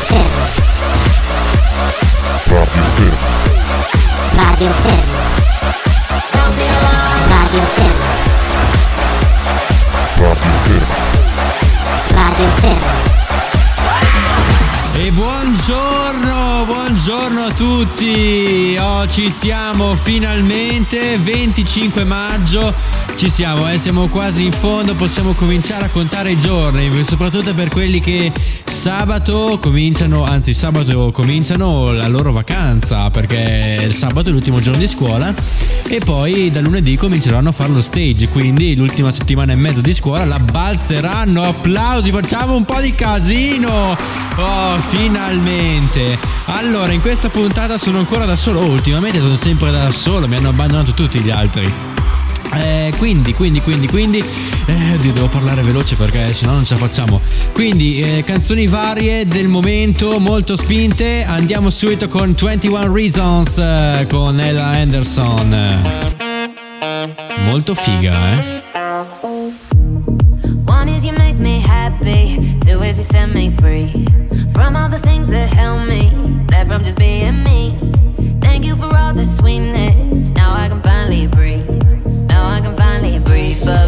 Fermo. Radio Fermo. Radio Fermo. Radio Fermo. Radio Fermo. Radio Fermo. E buongiorno, buongiorno a tutti. Oh, ci siamo finalmente, 25 maggio. Ci siamo, eh, siamo quasi in fondo, possiamo cominciare a contare i giorni, soprattutto per quelli che sabato cominciano, anzi sabato cominciano la loro vacanza, perché il sabato è l'ultimo giorno di scuola e poi da lunedì cominceranno a fare lo stage, quindi l'ultima settimana e mezza di scuola la balzeranno. Applausi, facciamo un po' di casino. Oh, finalmente. Allora, in questa puntata sono ancora da solo. Oh, ultimamente sono sempre da solo, mi hanno abbandonato tutti gli altri. Eh, quindi, quindi, quindi, quindi, eh, oddio, devo parlare veloce perché sennò non ce la facciamo. Quindi, eh, canzoni varie del momento, molto spinte. Andiamo subito con 21 Reasons eh, con Ella Anderson. Molto figa, eh? One is you make me happy, two is you set me free from all the things that held me back from just being me. Thank you for all the sweetness. Now I can finally breathe. Can finally breathe, but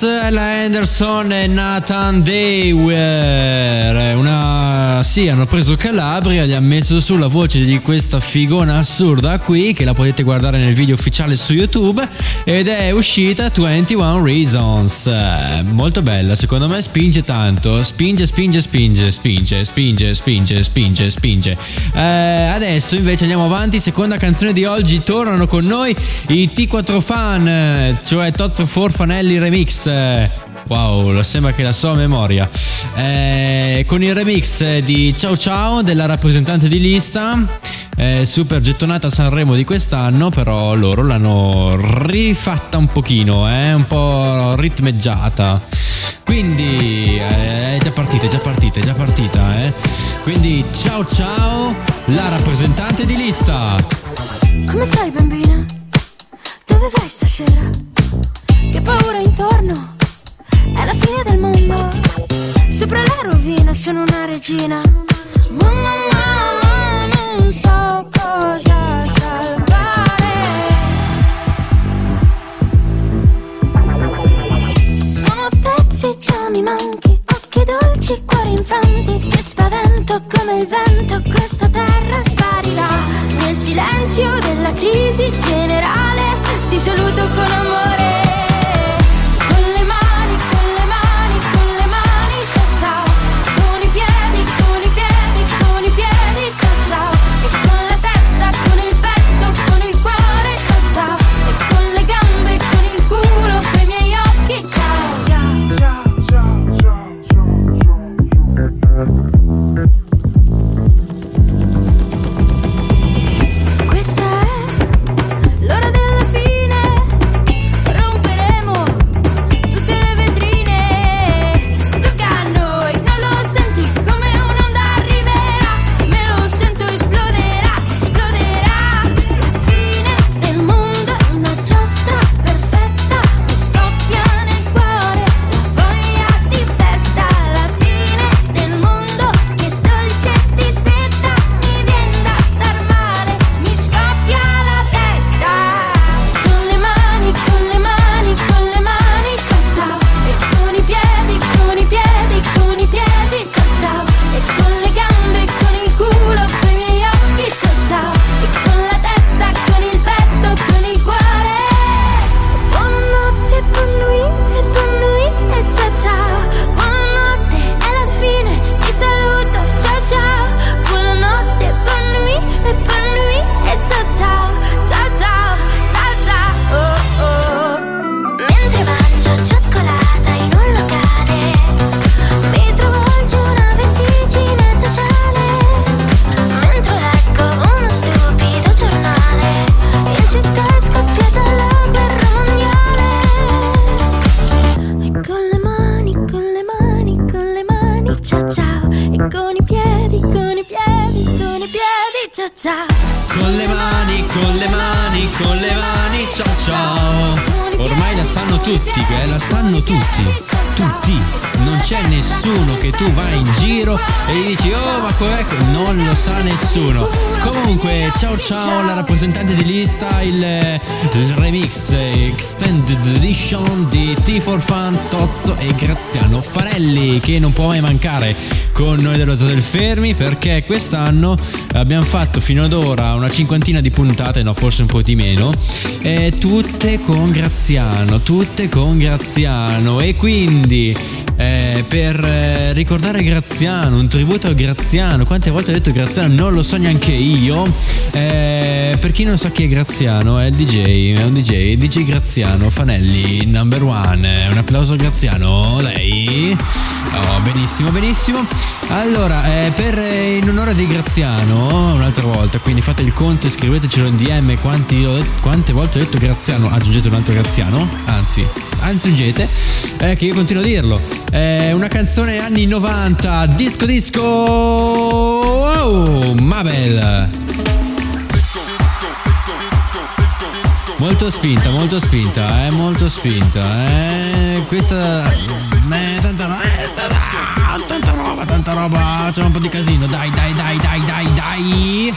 Reasons, la Anderson e Nathan Dewar. Una. Sì, hanno preso Calabria, gli hanno messo su la voce di questa figona assurda qui, che la potete guardare nel video ufficiale su YouTube. Ed è uscita 21 Reasons. Molto bella, secondo me spinge tanto. Spinge, spinge, spinge, spinge, spinge, spinge, spinge, spinge. Eh, adesso invece andiamo avanti. Seconda canzone di oggi. Tornano con noi i T4 Fan, cioè Tozzo Forfanelli Remix. Eh, Wow, sembra che la so a memoria. Eh, con il remix di Ciao Ciao della rappresentante di lista. eh, super gettonata Sanremo di quest'anno, però loro l'hanno rifatta un pochino, eh, un po' ritmeggiata. Quindi eh, è già partita, è già partita, è già partita, eh. Quindi ciao ciao, la rappresentante di lista. Come stai bambina? Dove vai stasera? Che paura intorno? È la fine del mondo. Sopra la rovina sono una regina. Mamma mamma, non so cosa salvare. Sono a pezzi, già mi manchi. Occhi dolci cuori infranti che spavento come il vento questa terra sparirà nel silenzio della crisi generale ti saluto con amore ciao. Ormai la sanno tutti, eh, la sanno tutti. Tutti. C'è nessuno che tu vai in giro e gli dici oh ma com'è? che-" Non lo sa nessuno. Comunque, ciao ciao, la rappresentante di lista, il, il remix Extended Edition di T4 Fan, Tozzo e Graziano Farelli che non può mai mancare con noi dello Zoo del Fermi perché quest'anno abbiamo fatto fino ad ora una cinquantina di puntate, no forse un po' di meno, eh, tutte con Graziano, tutte con Graziano e quindi eh, per eh, ricordare Graziano, un tributo a Graziano, quante volte ho detto Graziano? Non lo so neanche io, Eh, per chi non sa chi è Graziano è il DJ, è un DJ, DJ Graziano, Fanelli, number one, un applauso a Graziano, lei, oh, benissimo, benissimo, allora eh, per, eh, in onore di Graziano, un'altra volta, quindi fate il conto e scrivetecelo in DM quanti quante volte ho detto Graziano, aggiungete un altro Graziano, anzi, aggiungete, eh, che io continuo a dirlo, è una canzone anni 90, disco disco, oh, Mabel. Molto spinta, molto spinta, eh, molto spinta, eh. Questa. Eh, tanta roba, eh, tanta roba, tanta roba. C'è un po' di casino. Dai, dai, dai, dai, dai, dai.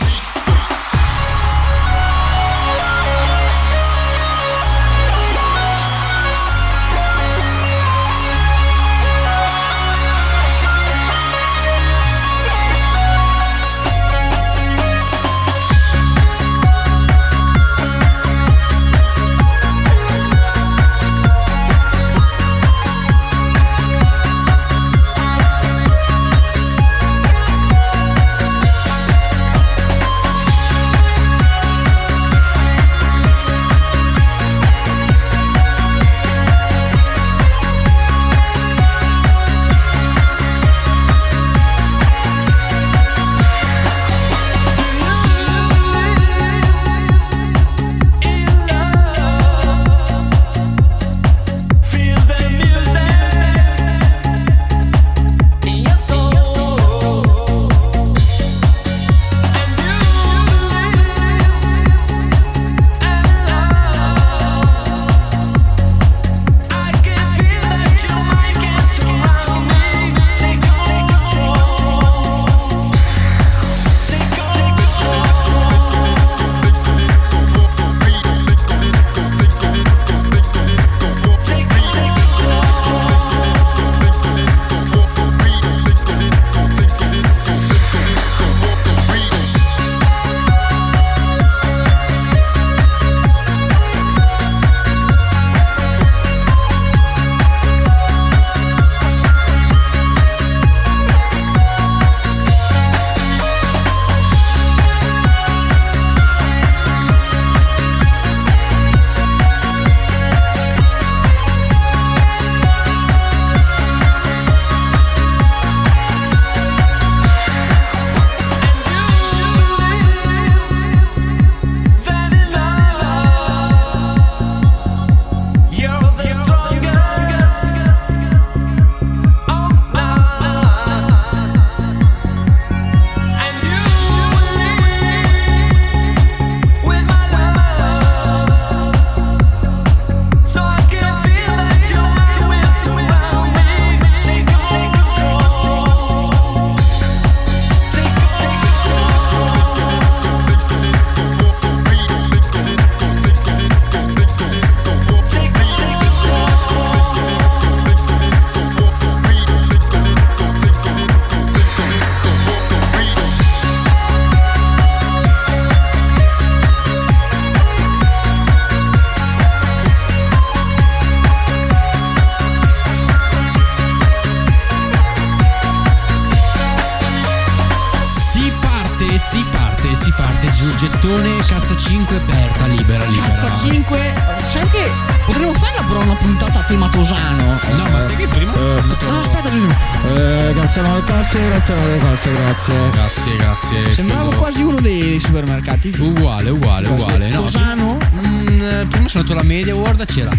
5 aperta, libera, libera. Cassa 5. C'è anche. Potremmo farla però una puntata a tema Tosano. No, ma sai che prima... Ah, aspetta, eh, grazie alle casse, grazie alle casse, grazie. Grazie, grazie. Sembravo figo. quasi uno dei supermercati. Uguale, uguale, uguale. No, Tosano? Mm, eh, prima sono andato alla media world c'era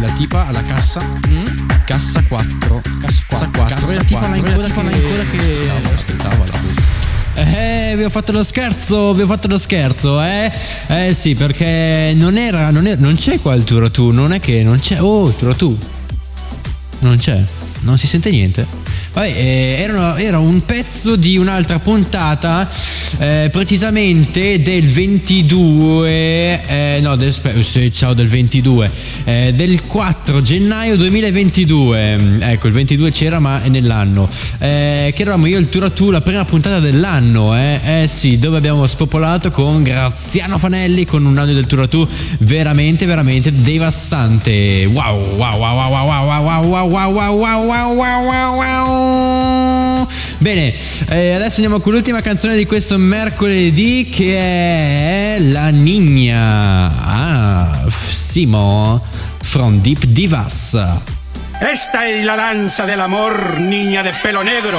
la tipa alla cassa cassa 4 cassa 4 Cassa la tipa là in quattro, coda che, in coda che- aspettava la eh, vi ho fatto lo scherzo, vi ho fatto lo scherzo, eh? Eh sì, perché non era, non, era- non c'è qua il tour tu, non è che non c'è. Oh, il tour tu. Non c'è, non si sente niente. Vabbè, eh, era, era un pezzo di un'altra puntata, eh, precisamente del 22, eh, no, del, ciao, del 22, eh, del 4 gennaio 2022. Ecco, il 22 c'era, ma è nell'anno. Eh, che eravamo io e il Tura Tu, la prima puntata dell'anno, eh? eh sì, dove abbiamo spopolato con Graziano Fanelli con un anno del Tura Tu veramente, veramente devastante. Wow, wow, wow, wow, wow, wow, wow, wow, wow, wow, wow, wow, wow, wow, wow. Bene, eh, adesso andiamo con l'ultima canzone di questo mercoledì che è La Nigna. Ah, Simo from Deep Divas. Esta es la danza del amor, niña de pelo negro.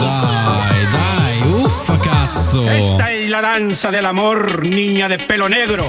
Dai, dai, uffa cazzo. Esta es la danza del amor, niña de pelo negro.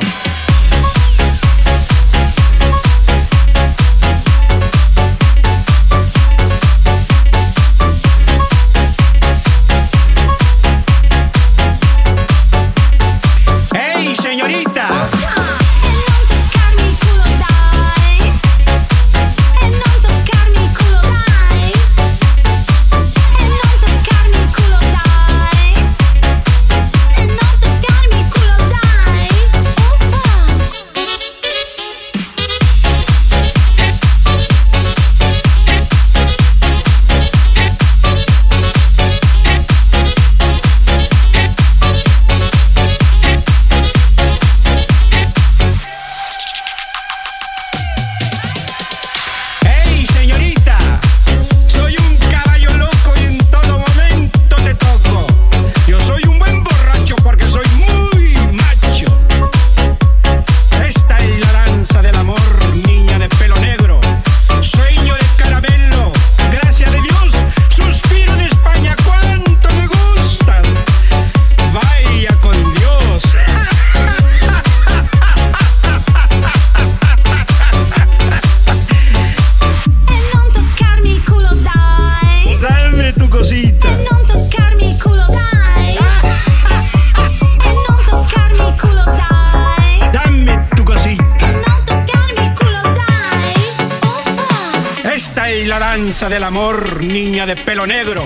La danza del amor, niña de pelo negro.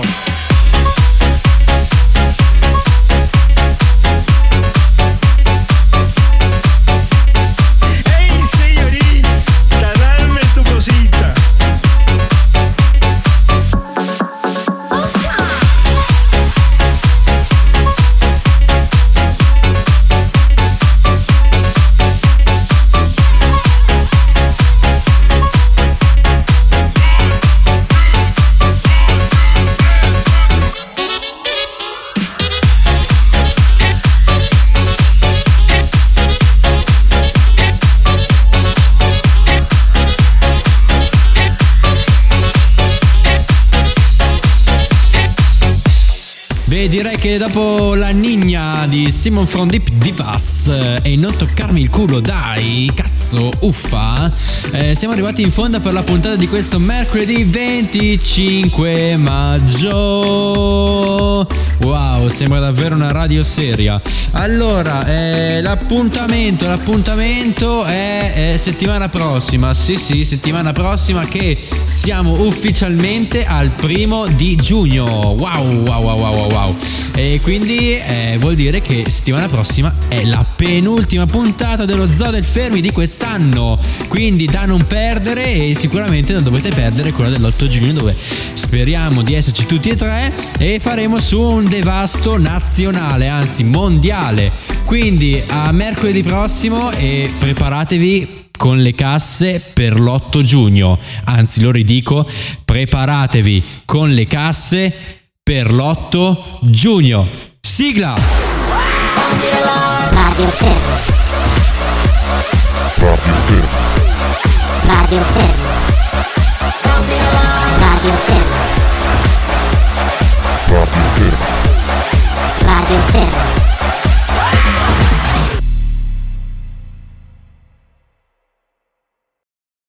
Che dopo la nigna di Simon from Deep Divas eh, e non toccarmi il culo, dai, cazzo, uffa, eh, siamo arrivati in fondo per la puntata di questo mercoledì 25 maggio. Wow, sembra davvero una radio seria. Allora, eh, l'appuntamento, l'appuntamento è, è settimana prossima. Sì, sì, settimana prossima che siamo ufficialmente al primo di giugno. Wow, wow, wow, wow, wow. E quindi eh, vuol dire che settimana prossima è la penultima puntata dello Zoo del Fermi di quest'anno. Quindi da non perdere e sicuramente non dovete perdere quella dell'8 giugno dove speriamo di esserci tutti e tre e faremo su un un devasto nazionale, anzi mondiale. Quindi a mercoledì prossimo e preparatevi con le casse per l'8 giugno. Anzi, lo ridico, preparatevi con le casse per l'8 giugno. Sigla! Radio Ferro. Radio Ferro. Radio Ferro. Radio Ferro. Radio Ferro. Bandit Tim.